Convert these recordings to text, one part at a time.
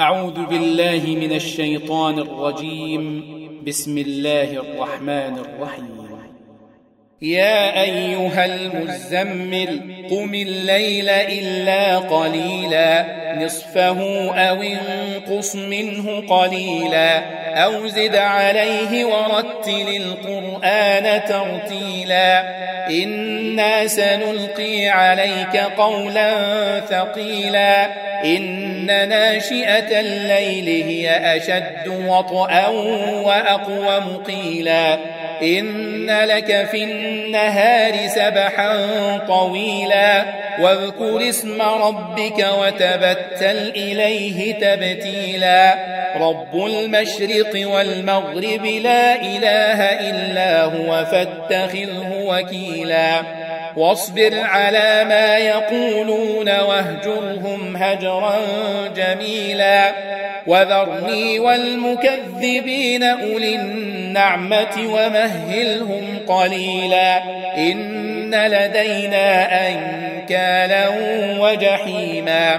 أعوذ بالله من الشيطان الرجيم. بسم الله الرحمن الرحيم. يا أيها المزمل قم الليل إلا قليلا. نصفه أو انقص منه قليلا أو زد عليه ورتل القرآن ترتيلا إنا سنلقي عليك قولا ثقيلا إن ناشئة الليل هي أشد وطئا وأقوم قيلا إن لك في النهار سبحا طويلا واذكر اسم ربك وتبتل إليه تبتيلا. رب المشرق والمغرب لا إله إلا هو فاتخذه وكيلا. واصبر على ما يقولون واهجرهم هجرا جميلا. وذرني والمكذبين أولي النعمة ومهلهم قليلا. إن لدينا أنكالا وجحيما.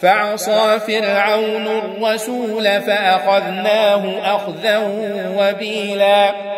فعصى فرعون الرسول فأخذناه أخذا وبيلا.